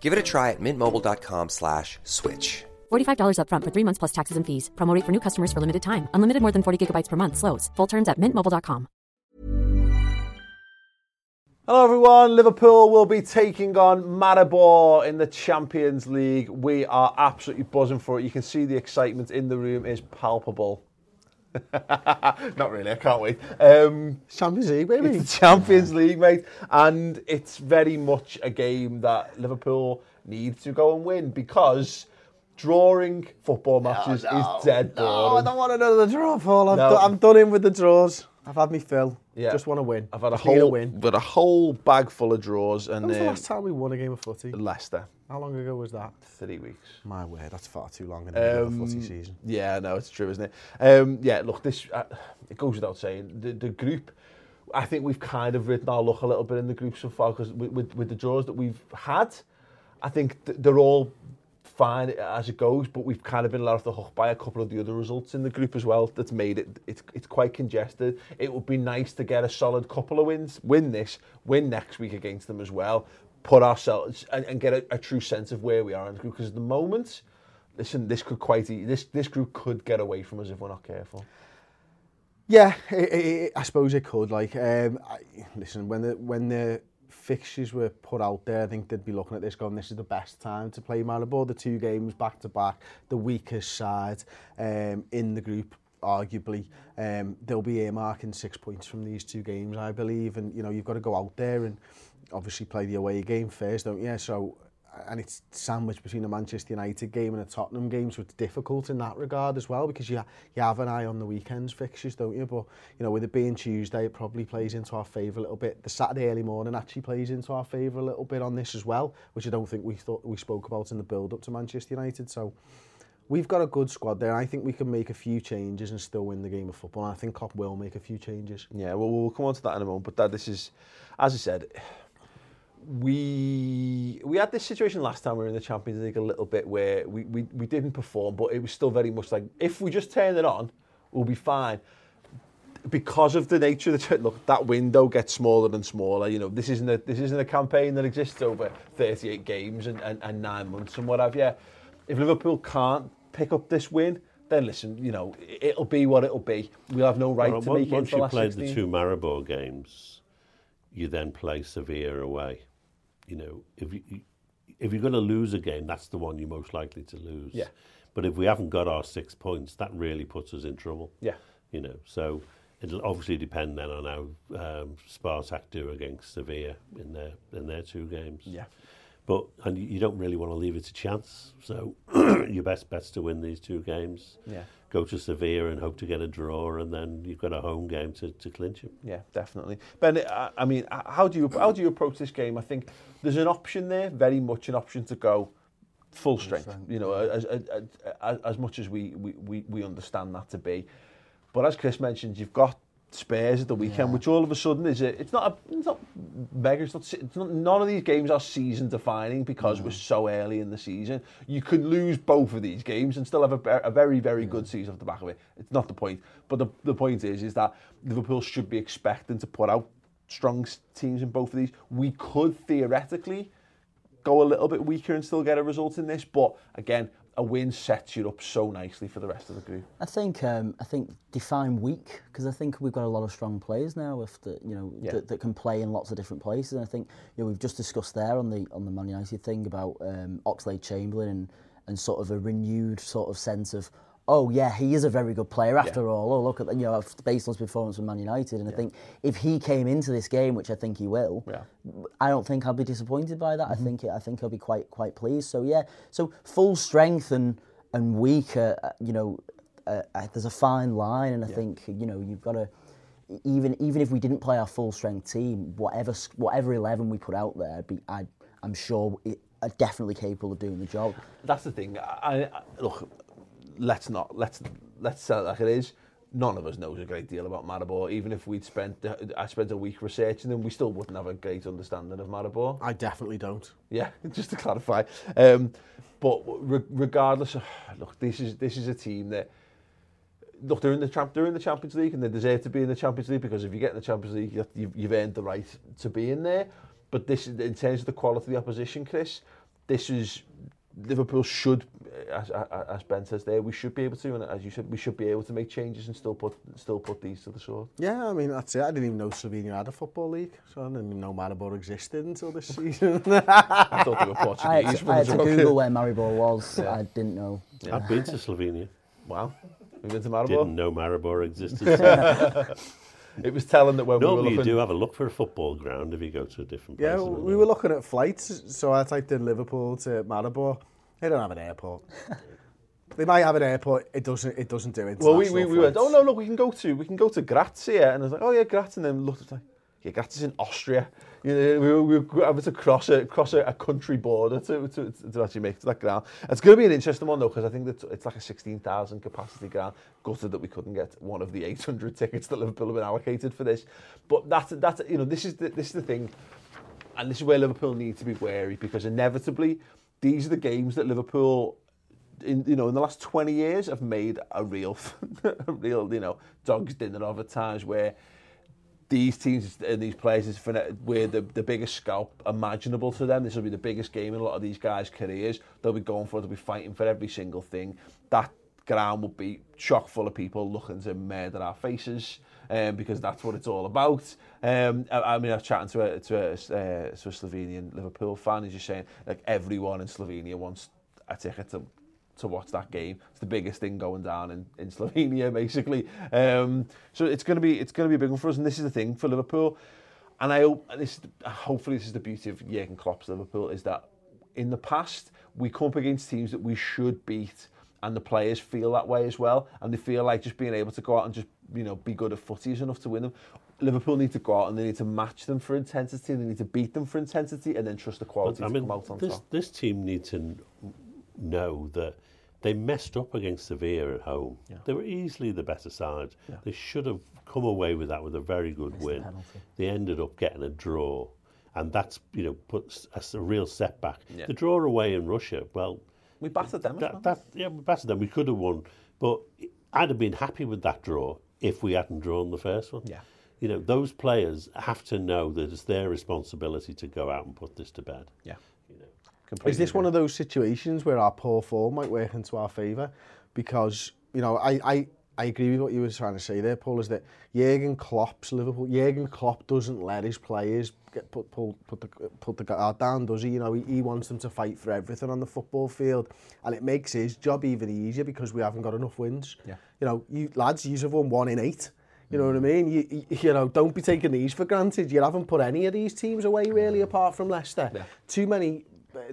Give it a try at mintmobile.com slash switch. $45 upfront for three months plus taxes and fees. Promo rate for new customers for limited time. Unlimited more than 40 gigabytes per month. Slows. Full terms at mintmobile.com. Hello everyone, Liverpool will be taking on Maribor in the Champions League. We are absolutely buzzing for it. You can see the excitement in the room is palpable. Not really, I can't wait. Um, Champions League, baby. Champions League, mate. And it's very much a game that Liverpool need to go and win because drawing football matches is dead No, I don't want another draw, Paul. I'm, No. do- I'm done in with the draws. I've had me fill. Yeah. Just want to win. I've had a Just whole, win. but a whole bag full of draws and When was the last time we won a game of footy? Leicester, How long ago was that? Three weeks. My word, that's far too long in the um, footy season. Yeah, no, it's true, isn't it? Um, yeah, look, this uh, it goes without saying. The, the group, I think we've kind of written our luck a little bit in the group so far because with, with, with the draws that we've had, I think th they're all fine as it goes, but we've kind of been let off the hook by a couple of the other results in the group as well. That's made it it's it's quite congested. It would be nice to get a solid couple of wins, win this, win next week against them as well put ourselves and, and get a, a, true sense of where we are in the group. Because at the moment, listen, this could quite e, this this group could get away from us if we're not careful. Yeah, it, it, I suppose it could. Like, um, I, listen, when the when the fixtures were put out there, I think they'd be looking at this going, this is the best time to play Maribor. The two games back to back, the weakest side um, in the group, arguably um, they'll be earmarking six points from these two games, I believe. And you know you've got to go out there and obviously play the away game first, don't you? So and it's sandwiched between a Manchester United game and a Tottenham game, so it's difficult in that regard as well because you, you have an eye on the weekend's fixtures, don't you? But, you know, with it being Tuesday, it probably plays into our favour a little bit. The Saturday early morning actually plays into our favour a little bit on this as well, which I don't think we thought we spoke about in the build-up to Manchester United. So, we've got a good squad there. I think we can make a few changes and still win the game of football. And I think Klopp will make a few changes. Yeah, well, we'll come on to that in a moment. But that this is, as I said, we we had this situation last time we were in the Champions League a little bit where we, we, we didn't perform, but it was still very much like if we just turn it on, we'll be fine. Because of the nature of the look, that window gets smaller and smaller. You know, this isn't a this isn't a campaign that exists over 38 games and, and, and nine months and what have you. If Liverpool can't pick up this win, then listen, you know, it'll be what it'll be. We'll have no right Well, to make it once you played 16. the two Maribor games, you then play Sevilla away. You know, if you if you're going to lose a game, that's the one you're most likely to lose. Yeah. But if we haven't got our six points, that really puts us in trouble. Yeah. You know, so it'll obviously depend then on how um, Spartak do against Sevilla in their in their two games. Yeah. But and you you don't really want to leave it to chance. So your best bet's to win these two games. Yeah. Go to Sevilla and hope to get a draw, and then you've got a home game to, to clinch it. Yeah, definitely. Ben, I, I mean, how do you how do you approach this game? I think there's an option there, very much an option to go full strength. You know, as as, as, as much as we, we, we, we understand that to be. But as Chris mentioned, you've got Spurs at the weekend, yeah. which all of a sudden is a, it's not a, it's not mega, it's not, it's not, none of these games are season defining because mm. we're so early in the season. You could lose both of these games and still have a, a very, very yeah. good season off the back of it. It's not the point. But the, the point is, is that Liverpool should be expecting to put out strong teams in both of these. We could theoretically go a little bit weaker and still get a result in this, but again, a win sets you up so nicely for the rest of the group. I think um, I think define weak because I think we've got a lot of strong players now if the, you know yeah. that, that can play in lots of different places and I think you know we've just discussed there on the on the Man United thing about um, Oxlade Chamberlain and and sort of a renewed sort of sense of oh yeah he is a very good player after all oh look at you know based on his performance with Man United and I think if he came into this game which I think he will Yeah. I don't think I'll be disappointed by that. I think I think I'll be quite quite pleased. So yeah, so full strength and and weak, uh, uh, you know, uh, uh, there's a fine line, and I think you know you've got to even even if we didn't play our full strength team, whatever whatever eleven we put out there, be I I'm sure it are definitely capable of doing the job. That's the thing. I, I, look, let's not, let's, let's sell it like it is. None of us knows a great deal about Maribor. Even if we'd spent, I spent a week researching them, we still wouldn't have a great understanding of Maribor. I definitely don't. Yeah, just to clarify. Um, but re regardless, of, look, this is, this is a team that look, they're in the champ, they're in the Champions League, and they deserve to be in the Champions League because if you get in the Champions League, you you've, you've earned the right to be in there. But this, in terms of the quality of the opposition, Chris, this is Liverpool should, eh, as, as Ben says there, we should be able to, and as you said, we should be able to make changes and still put still put these to the sword. Yeah, I mean, that's it. I didn't even know Slovenia had a football league, so I didn't even know Maribor existed until this season. I thought they were Portuguese. I had to, I had to Google where Maribor was. Yeah. I didn't know. Yeah. I've been to Slovenia. Wow. We've been to Maribor? Didn't know Maribor existed. It was telling that when we Normally were you do have a look for a football ground if you go to a different place. yeah, we were looking at flights, so I typed in Liverpool to Maribor. They don't have an airport. they might have an airport. It doesn't. It doesn't do it. Well, we, we, we went, oh no, look, we can go to we can go to Graz here, and I was like, oh yeah, Graz, and then looked at like, you're gratis in Austria. You know, we, we were having to cross a, cross a, a country border to, to, to actually make to that ground. It's going to be an interesting one though, because I think that it's like a 16,000 capacity ground. Gutted that we couldn't get one of the 800 tickets that Liverpool have been allocated for this. But that's, that's you know, this is, the, this is the thing, and this is where Liverpool need to be wary, because inevitably, these are the games that Liverpool in you know in the last 20 years have made a real a real you know dog's dinner of at times where these teams and these players is with the, the biggest scalp imaginable to them. This will be the biggest game in a lot of these guys' careers. They'll be going for it, they'll be fighting for every single thing. That ground will be chock full of people looking to murder our faces um, because that's what it's all about. Um, I, I mean, I was chatting to a, to a, uh, to a Slovenian Liverpool fan, he's just saying like everyone in Slovenia wants a ticket to to watch that game. It's the biggest thing going down in, in Slovenia, basically. Um, so it's going to be it's going to be a big one for us, and this is the thing for Liverpool. And I hope and this hopefully this is the beauty of Jurgen Klopp's Liverpool is that in the past we come up against teams that we should beat, and the players feel that way as well, and they feel like just being able to go out and just you know be good at footy is enough to win them. Liverpool need to go out and they need to match them for intensity, and they need to beat them for intensity, and then trust the quality But, I to mean, come out on this, top. this team needs to know that they messed up against Sevilla at home. They were easily the better side. They should have come away with that with a very good win. They ended up getting a draw, and that's you know puts us a real setback. Yeah. The draw away in Russia, well, We battered them as well. that, that yeah, we battered them. We could have won, but I'd have been happy with that draw if we hadn't drawn the first one. Yeah. You know, those players have to know that it's their responsibility to go out and put this to bed. Yeah. Completely Is this one of those situations where our poor form might work into our favour? Because, you know, I, I, I agree with what you were trying to say there, Paul, is that Jurgen Klopp's Liverpool, Jurgen Klopp doesn't let his players get put, put, put, the, put the guard down, does he? You know, he, he wants them to fight for everything on the football field, and it makes his job even easier because we haven't got enough wins. Yeah. You know, you lads, you've won one in eight. You know what I mm. mean? You, you know, don't be taking these for granted. You haven't put any of these teams away really, apart from Leicester. Yeah. Too many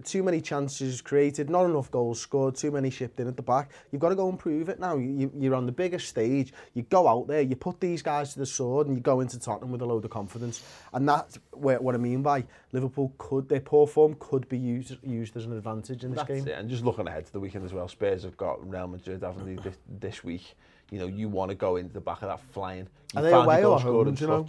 too many chances created, not enough goals scored, too many shipped in at the back. You've got to go and prove it now. You, you're on the biggest stage. You go out there, you put these guys to the sword, and you go into Tottenham with a load of confidence. And that's what I mean by Liverpool could their poor form could be used used as an advantage in this that's game. It. And just looking ahead to the weekend as well, Spurs have got Real Madrid, haven't they, this, this week? You know, you want to go into the back of that flying. You Are they away or home? Do you know?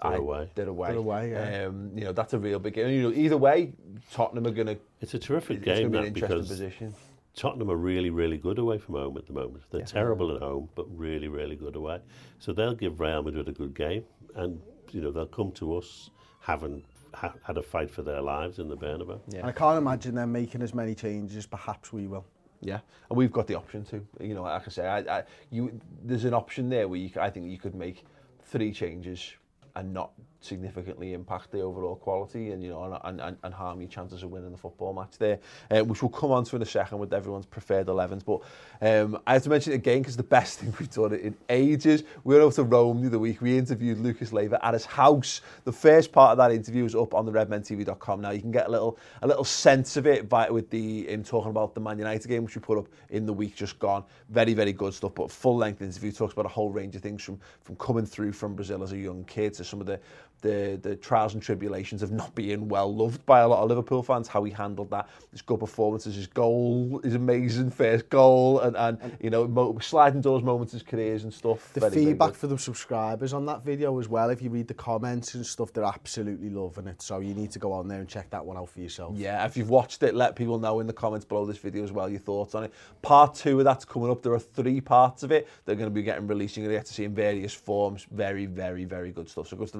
Touch. They're I- away. They're away. They're away, yeah. Um, you know, that's a real big game. You know, either way, Tottenham are going to. It's a terrific It's game be an that interesting because position. Tottenham are really, really good away from home at the moment. They're terrible at home, but really, really good away. So they'll give Real Madrid a good game, and you know they'll come to us having ha- had a fight for their lives in the Bernabeu. And I can't imagine them making as many changes. Perhaps we will. Yeah, and we've got the option to. You know, like I say, I, I, you there's an option there where you, c- I think you could make three changes and not significantly impact the overall quality and you know and, and, and harm your chances of winning the football match there, uh, which we'll come on to in a second with everyone's preferred 11s. But um, I have to mention it again because the best thing we've done in ages. We were over to Rome the other week. We interviewed Lucas Leiva at his house. The first part of that interview is up on the redmentv.com now. You can get a little a little sense of it by, with the him talking about the Man United game which we put up in the week just gone. Very very good stuff. But full length interview talks about a whole range of things from from coming through from Brazil as a young kid to some of the the, trials and tribulations of not being well loved by a lot of Liverpool fans, how he handled that, his good performances, his goal, his amazing first goal, and, and you know, mo- sliding doors moments, his careers and stuff. The Very, very feedback good. for the subscribers on that video as well, if you read the comments and stuff, they're absolutely loving it. So you need to go on there and check that one out for yourself. Yeah, if you've watched it, let people know in the comments below this video as well your thoughts on it. Part two of that's coming up. There are three parts of it. They're going to be getting released. You're going to get to see in various forms. Very, very, very good stuff. So go to the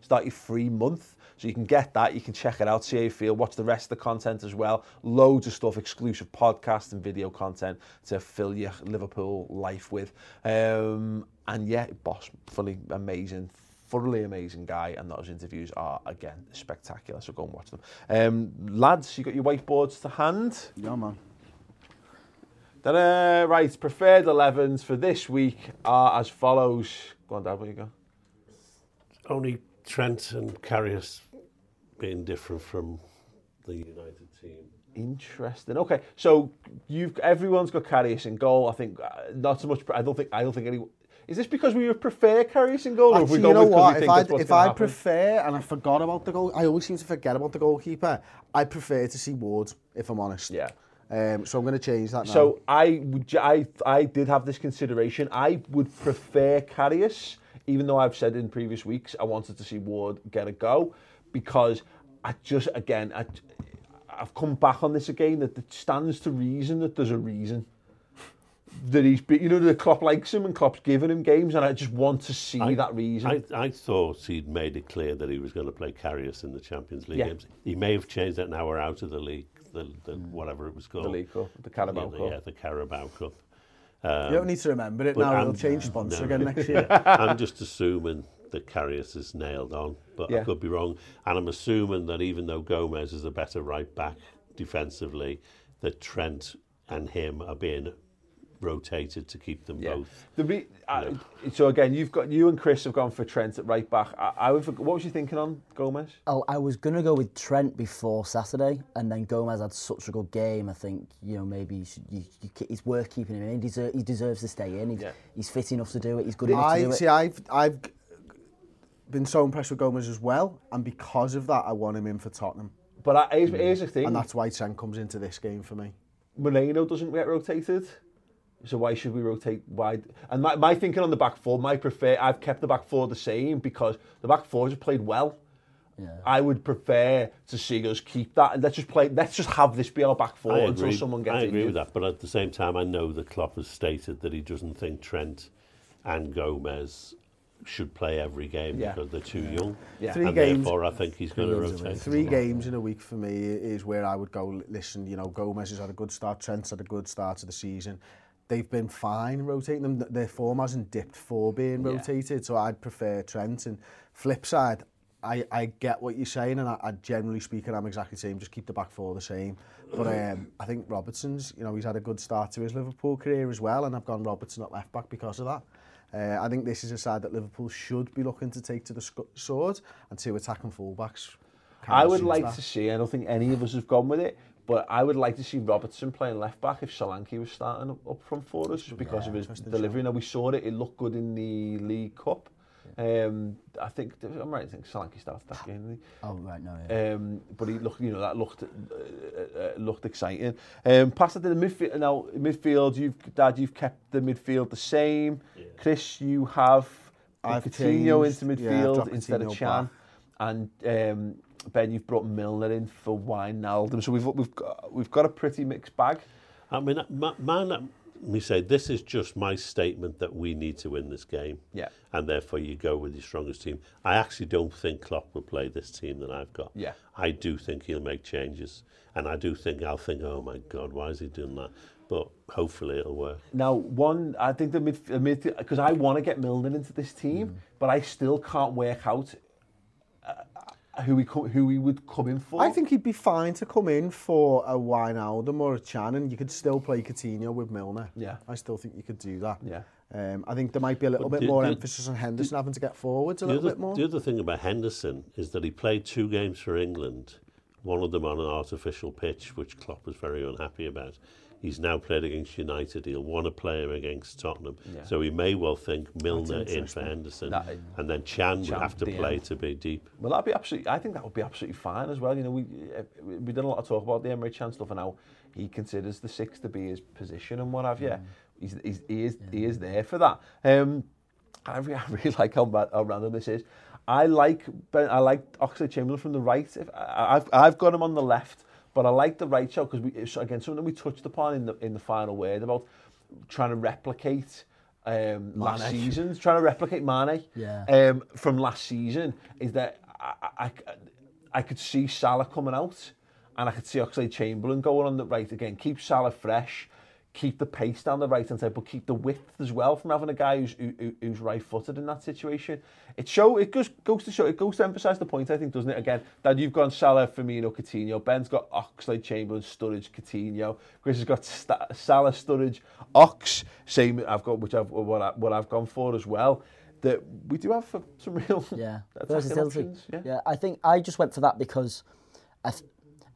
start your free month. So you can get that, you can check it out, see how you feel, watch the rest of the content as well. Loads of stuff, exclusive podcast and video content to fill your Liverpool life with. Um, and yeah, boss, fully amazing, thoroughly amazing guy, and those interviews are again spectacular. So go and watch them. Um, lads, you got your whiteboards to hand. Yeah, man. Ta-da! Right, preferred 11s for this week are as follows. Go on, Dad, where you go? Only Trent and Karius being different from the United team. Interesting. Okay, so you've everyone's got Karius in goal. I think uh, not so much. I don't think. I don't think any. Is this because we would prefer Karius in goal, or have we you know what? we If I if I happen? prefer, and I forgot about the goal, I always seem to forget about the goalkeeper. I prefer to see Ward, if I'm honest. Yeah. Um, so I'm going to change that now. So I would, j- I, I did have this consideration. I would prefer Karius, even though I've said in previous weeks I wanted to see Ward get a go, because I just again I, I've come back on this again that it stands to reason that there's a reason that he's you know the Klopp likes him and Klopp's giving him games, and I just want to see that reason. I, I thought he'd made it clear that he was going to play Karius in the Champions League Yeah. games. He may have changed that now we're out of the league, the, the whatever it was called. the League Cup, the Carabao yeah, the, Cup. yeah, the Carabao Cup. Um, you don't need to remember it now. I'm- It'll change sponsor no. again next year. I'm just assuming that Karius is nailed on, but Yeah. I could be wrong. And I'm assuming that even though Gomez is a better right back defensively, that Trent and him are being rotated to keep them Yeah. both. The re- uh, so again, you've got you and Chris have gone for Trent at right back. I, I would, what was you thinking on Gomez? Oh, I was going to go with Trent before Saturday, and then Gomez had such a good game. I think you know maybe you should, you, you, ke- it's worth keeping him in. He, deserve, he deserves to stay in. He's, Yeah. he's fit enough to do it. He's good enough to I do see. it. I've I've been so impressed with Gomez as well, and because of that, I want him in for Tottenham, But I, here's, here's the thing: and that's why Trent comes into this game for me. Moreno doesn't get rotated. So why should we rotate wide? And my, my thinking on the back four, my prefer, I've kept the back four the same because the back four has played well. Yeah. I would prefer to see us keep that and let's just play. Let's just have this be our back four I until agree, someone gets I agree injured. with that, but at the same time, I know that Klopp has stated that he doesn't think Trent and Gomez should play every game Yeah. because they're too young. Yeah. Three and games- therefore, I think he's going to rotate. Three games in a week for me is where I would go. Listen, you know, Gomez has had a good start. Trent's had a good start to the season. they've been fine rotating them. Their form hasn't dipped for being yeah. rotated, so I'd prefer Trent. And flip side, I, I get what you're saying, and I, I generally speaking, I'm exactly the same. Just keep the back four the same. But um, I think Robertson's, you know, he's had a good start to his Liverpool career as well, and I've gone Robertson at left back because of that. Uh, I think this is a side that Liverpool should be looking to take to the sword and two attacking fullbacks. I would like that. to see, I don't think any of us have gone with it, But I would like to see Robertson playing left back if Solanke was starting up, up front for us just because yeah, of his delivery. Now we saw it; it looked good in the League Cup. Um, I think I'm right. I think Solanke started that game. Oh right, no. Yeah. Um, but he looked, you know, that looked uh, uh, looked exciting. Um, pass it to the midfield. Now midfield, you've Dad, you've kept the midfield the same. Yeah. Chris, you have I've Coutinho changed, into midfield yeah, instead Coutinho of Chan, back. and um, Ben, you've brought Milner in for Wijnaldum. So we've we've got we've got a pretty mixed bag. I mean, man, my, me say this is just my statement that we need to win this game. Yeah. And therefore you go with your strongest team. I actually don't think Klopp will play this team that I've got. Yeah. I do think he'll make changes. And I do think I'll think, oh my God, why is he doing that? But hopefully it'll work. Now, one, I think the mid, mid because I want to get Milner into this team, Mm. but I still can't work out uh, who he who he would come in for. I think he'd be fine to come in for a Wijnaldum or a Chan, and you could still play Coutinho with Milner. Yeah, I still think you could do that. Yeah. Um, I think there might be a little but bit do, more do, emphasis on Henderson do, having to get forwards a little other, bit more. The other thing about Henderson is that he played two games for England, one of them on an artificial pitch, which Klopp was very unhappy about. He's now played against United. He'll want to play him against Tottenham. So he may well think Milner in for Henderson. That- and then Can, would have to play to be deep. Well, that'd be absolutely. I think that would be absolutely fine as well. You know, we uh, we done a lot of talk about the Emre Can stuff, and how he considers the six to be his position and what have you. He's, he's he is he is there for that. Um, I really, I really like how, bad, how random this is. I like I like Oxlade Chamberlain from the right. If I, I've I've got him on the left, But I like the right show because again something we touched upon in the in the final word about trying to replicate um, last season, trying to replicate Mane yeah. um, from last season is that I, I, I could see Salah coming out and I could see Oxley Chamberlain going on the right again, keep Salah fresh keep the pace down the right hand side, but keep the width as well from having a guy who's, who, who's right footed in that situation. It show it goes goes to show it goes to emphasise the point I think doesn't it again that you've got Salah, Firmino, Coutinho, Ben's got Oxlade, Chamberlain, Sturridge, Coutinho, Chris has got Salah, Sturridge, Ox. Same I've got which I've what, I, what I've gone for as well. That we do have some real yeah versatility. Options. Yeah. yeah, I think I just went for that because I. Th-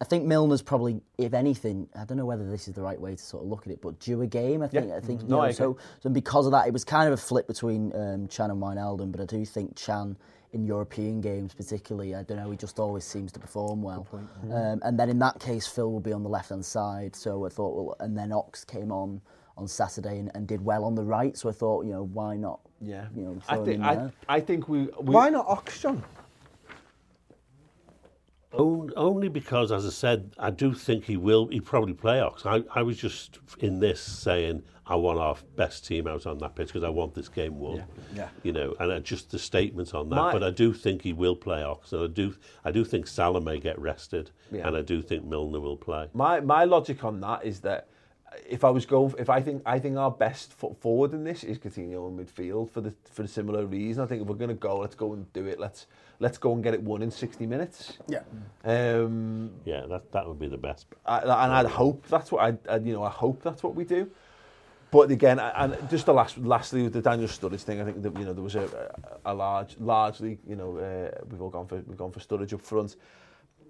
I think Milner's probably, if anything, I don't know whether this is the right way to sort of look at it, but due a game. I think. I think. You know, I so, so because of that, it was kind of a flip between um, Can and Wijnaldum, but I do think Can. In European games, particularly, I don't know. He just always seems to perform well. Um, and then in that case, Phil will be on the left hand side. So I thought, well, and then Ox came on on Saturday and, and did well on the right. So I thought, you know, why not? Yeah, You know, I throw him think in I, there. I think we, we Why not Oxjon? On- Only because, as I said, I do think he will. He probably play Ox. I, I was just in this saying I want our best team out on that pitch because I want this game won. Yeah. You know, and uh, just the statement on that. My- but I do think he will play Ox, and I do. I do think Salah may get rested, Yeah. and I do think Milner will play. My my logic on that is that if I was going, if I think, I think our best foot forward in this is Coutinho in midfield for the for the similar reason. I think if we're going to go, let's go and do it. Let's let's go and get it won in 60 minutes. Yeah. Um, yeah, that that would be the best. I, and I'd hope that's what I, I you know I hope that's what we do. But again, and just the last, lastly with the Daniel Sturridge thing, I think that you know there was a, a large, largely you know uh, we've all gone for we've gone for Sturridge up front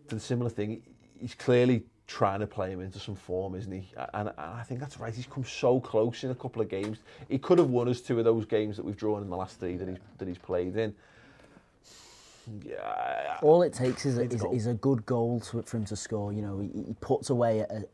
for the similar thing. He's clearly trying to play him into some form, isn't he? And, and I think that's right. He's come so close in a couple of games. He could have won us two of those games that we've drawn in the last three that he's that he's played in. Yeah, All it takes is a, is, is a good goal to, for him to score. You know, he, he puts away a,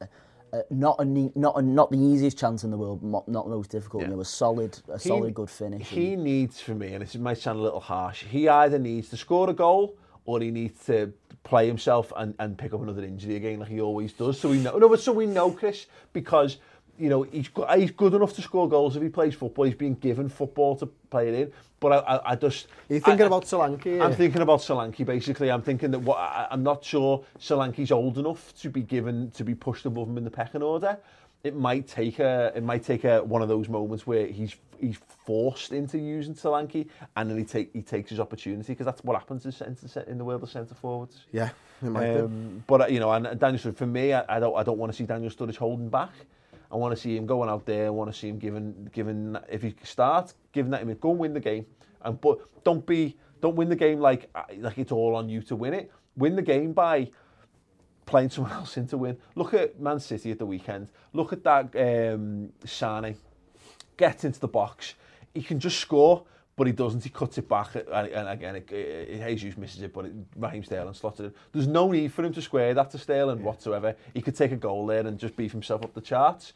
a, not a neat, not a, not the easiest chance in the world, not, not the most difficult. Yeah. You know, a solid a He- solid good finish. He and- needs, for me, and this might sound a little harsh, he either needs to score a goal or he needs to play himself and, and pick up another injury again like he always does. So we know, no, but so we know, Chris, because you know, he's, he's good enough to score goals if he plays football. He's being given football to play it in. But I, I, I just... Are you thinking I, about Solanke? Yeah? I'm thinking about Solanke, basically. I'm thinking that what, I, I'm not sure Solanke's old enough to be given, to be pushed above him in the pecking order. It might take a it might take a one of those moments where he's he's forced into using Solanke and then he take he takes his opportunity because that's what happens in, centre, in the world of centre forwards. Yeah, it might do. Um, but uh, you know, and Daniel Sturridge, for me, I, I don't I don't want to see Daniel Sturridge holding back. I want to see him going out there. I want to see him giving giving if he starts giving that him go and win the game. And but don't be don't win the game like uh, like it's all on you to win it. Win the game by playing someone else into win. Look at Man City at the weekend. Look at that um, Sane. Get into the box. He can just score, but he doesn't. He cuts it back, and, and again, it, it, Jesus misses it, but it, Raheem Sterling slotted it. There's no need for him to square that to Sterling yeah. whatsoever. He could take a goal there and just beef himself up the charts.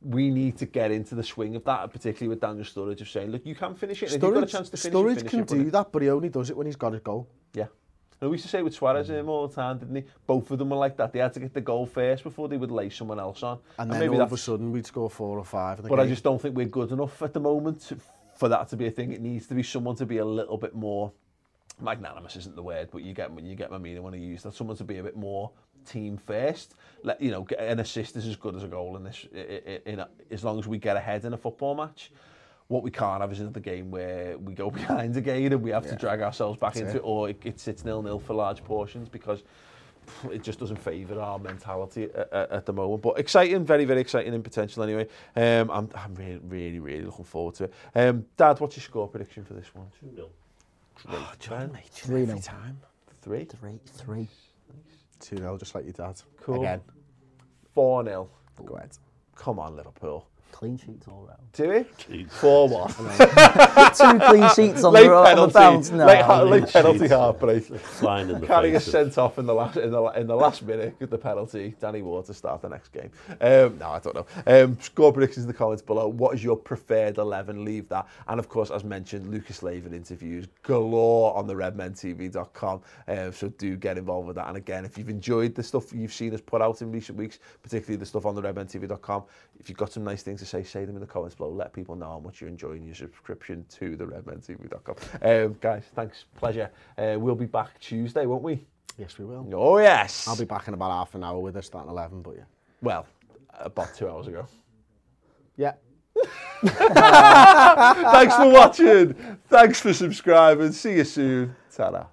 We need to get into the swing of that, particularly with Daniel Sturridge of saying, look, you can finish it. Sturridge, if you've got a chance to finish Sturridge finish can it, do it. that, but he only does it when he's got a goal. Yeah. And we used to say with Suarez mm. him all the time, didn't he? Both of them were like that. They had to get the goal first before they would lay someone else on. And, and then maybe all of a sudden we'd score four or five. In the but game. I just don't think we're good enough at the moment for that to be a thing. It needs to be someone to be a little bit more magnanimous isn't the word, but you get you get my meaning when I use that. Someone to be a bit more team first. Let you know, an assist is as good as a goal in this. In, in, in as long as we get ahead in a football match. Yeah. What we can't have is another game where we go behind again and we have to drag ourselves back into it, or it, it sits nil nil for large portions because it just doesn't favour our mentality at, at, at the moment. But exciting, very, very exciting in potential anyway. Um, I'm, I'm really, really, really looking forward to it. Um, Dad, what's your score prediction for this one? 2-0. Oh, John, mate. Three every nil. time. Three? Three, three. 2 0, just like your dad. Cool. Again. 4 0. Go ahead. Come on, Liverpool. Clean sheets all round. Do we? 4 1. Two clean sheets on late the, on the penalty. bounce. No. late, ha- late Sheets. penalty heartbreak. Flying in the Carrier face. sent off in the last in the in the last minute with the penalty. Danny Ward to start the next game. Um, no, I don't know. Um, score predictions in the comments below. What is your preferred eleven? Leave that. And of course, as mentioned, Lucas Leiva interviews galore on the RedmenTV.com. Um, so do get involved with that. And again, if you've enjoyed the stuff you've seen us put out in recent weeks, particularly the stuff on the RedmenTV.com, if you've got some nice things to say, say them in the comments below. Let people know how much you're enjoying your subscription to the RedmenTV.com. Um, guys, thanks, pleasure. Uh, we'll be back Tuesday, won't we? Yes, we will. Oh yes. I'll be back in about half an hour with us starting 11, but yeah. well about two hours ago. Yeah. Thanks for watching. Thanks for subscribing. See you soon. ta